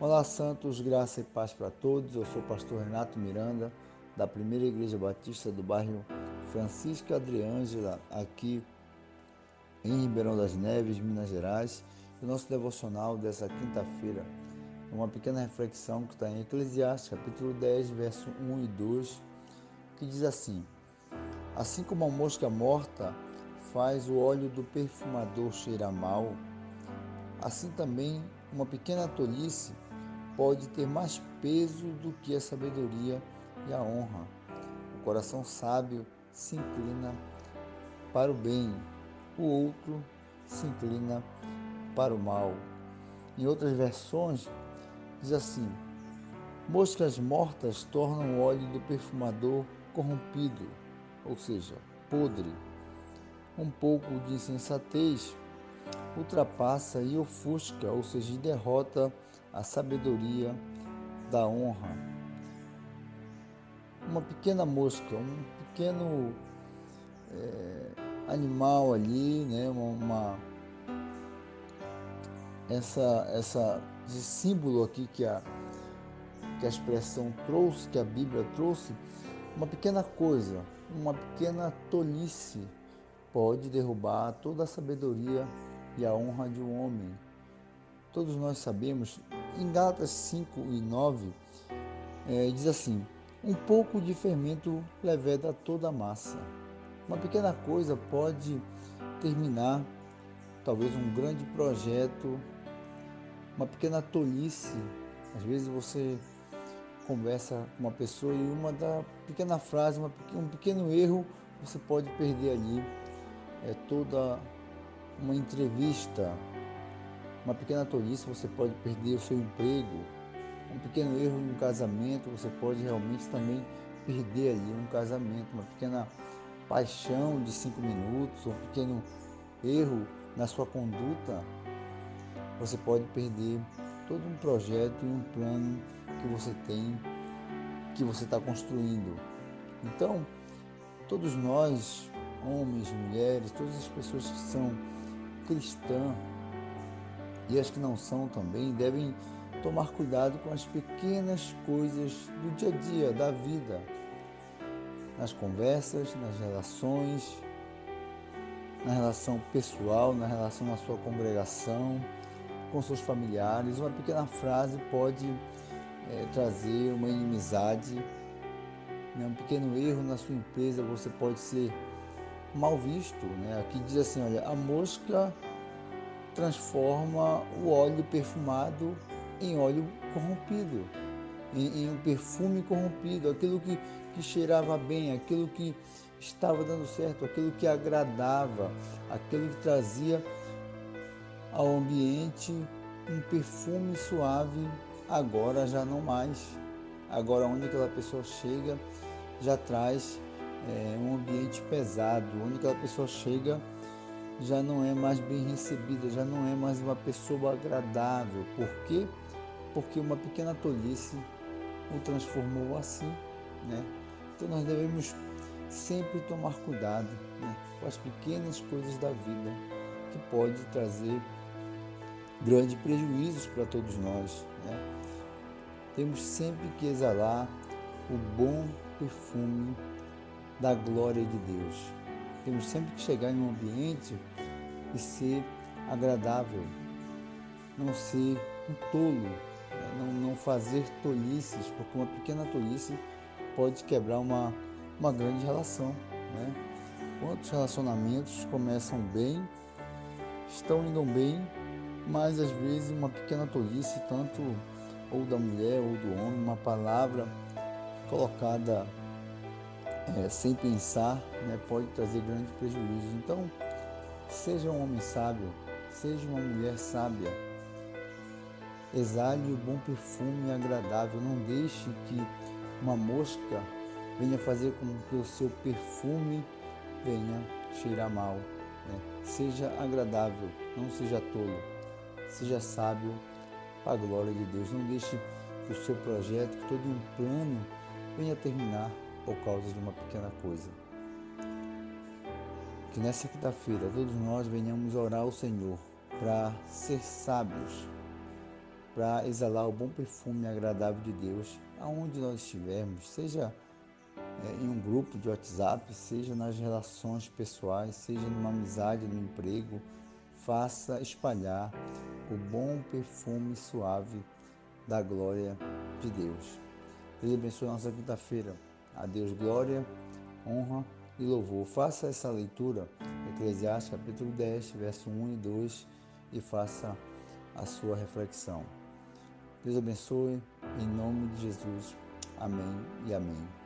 Olá, Santos, graça e paz para todos. Eu sou o pastor Renato Miranda, da Primeira Igreja Batista do bairro Francisca Adriângela, aqui em Ribeirão das Neves, Minas Gerais. O nosso devocional dessa quinta-feira é uma pequena reflexão que está em Eclesiastes, capítulo 10, verso 1 e 2, que diz assim: Assim como a mosca morta faz o óleo do perfumador cheirar mal, assim também uma pequena tolice pode ter mais peso do que a sabedoria e a honra. O coração sábio se inclina para o bem, o outro se inclina para o mal. Em outras versões, diz assim: Moscas mortas tornam o óleo do perfumador corrompido, ou seja, podre. Um pouco de insensatez ultrapassa e ofusca, ou seja, derrota a sabedoria da honra. Uma pequena mosca, um pequeno é, animal ali, né? Uma, essa, essa, esse símbolo aqui que a, que a expressão trouxe, que a Bíblia trouxe, uma pequena coisa, uma pequena tolice pode derrubar toda a sabedoria e a honra de um homem. Todos nós sabemos, em Gálatas 5 e 9, é, diz assim: um pouco de fermento leveda toda a massa. Uma pequena coisa pode terminar, talvez um grande projeto, uma pequena tolice. Às vezes você conversa com uma pessoa e uma da pequena frase, uma, um pequeno erro, você pode perder ali é, toda uma entrevista, uma pequena tolice, você pode perder o seu emprego, um pequeno erro em um casamento, você pode realmente também perder ali um casamento, uma pequena paixão de cinco minutos, um pequeno erro na sua conduta, você pode perder todo um projeto e um plano que você tem, que você está construindo. Então, todos nós, homens, mulheres, todas as pessoas que são cristãs e as que não são também, devem tomar cuidado com as pequenas coisas do dia a dia, da vida, nas conversas, nas relações, na relação pessoal, na relação na sua congregação, com seus familiares. Uma pequena frase pode é, trazer uma inimizade, né? um pequeno erro na sua empresa, você pode ser mal visto. Né? Aqui diz assim: olha, a mosca transforma o óleo perfumado em óleo corrompido, em, em um perfume corrompido, aquilo que, que cheirava bem, aquilo que estava dando certo, aquilo que agradava, aquilo que trazia ao ambiente um perfume suave, agora já não mais. Agora onde aquela pessoa chega já traz é, um ambiente pesado, onde aquela pessoa chega já não é mais bem recebida, já não é mais uma pessoa agradável. Por quê? Porque uma pequena tolice o transformou assim, né? Então nós devemos sempre tomar cuidado né? com as pequenas coisas da vida que pode trazer grandes prejuízos para todos nós. Né? Temos sempre que exalar o bom perfume da glória de Deus. Temos sempre que chegar em um ambiente e ser agradável, não ser um tolo, né? não, não fazer tolices, porque uma pequena tolice pode quebrar uma, uma grande relação. Né? Quantos relacionamentos começam bem, estão indo bem, mas às vezes uma pequena tolice, tanto ou da mulher ou do homem, uma palavra colocada é, sem pensar, né, pode trazer grandes prejuízos. Então, seja um homem sábio, seja uma mulher sábia. Exale o bom perfume agradável. Não deixe que uma mosca venha fazer com que o seu perfume venha cheirar mal. Né? Seja agradável, não seja tolo. Seja sábio para a glória de Deus. Não deixe que o seu projeto, que todo um plano venha terminar por causa de uma pequena coisa. Que nessa quinta-feira todos nós venhamos orar ao Senhor para ser sábios, para exalar o bom perfume agradável de Deus aonde nós estivermos, seja é, em um grupo de WhatsApp, seja nas relações pessoais, seja numa amizade, no emprego, faça espalhar o bom perfume suave da glória de Deus. Deus abençoe a nossa quinta-feira. A Deus glória, honra e louvor. Faça essa leitura, Eclesiastes capítulo 10, verso 1 e 2, e faça a sua reflexão. Deus abençoe, em nome de Jesus. Amém e amém.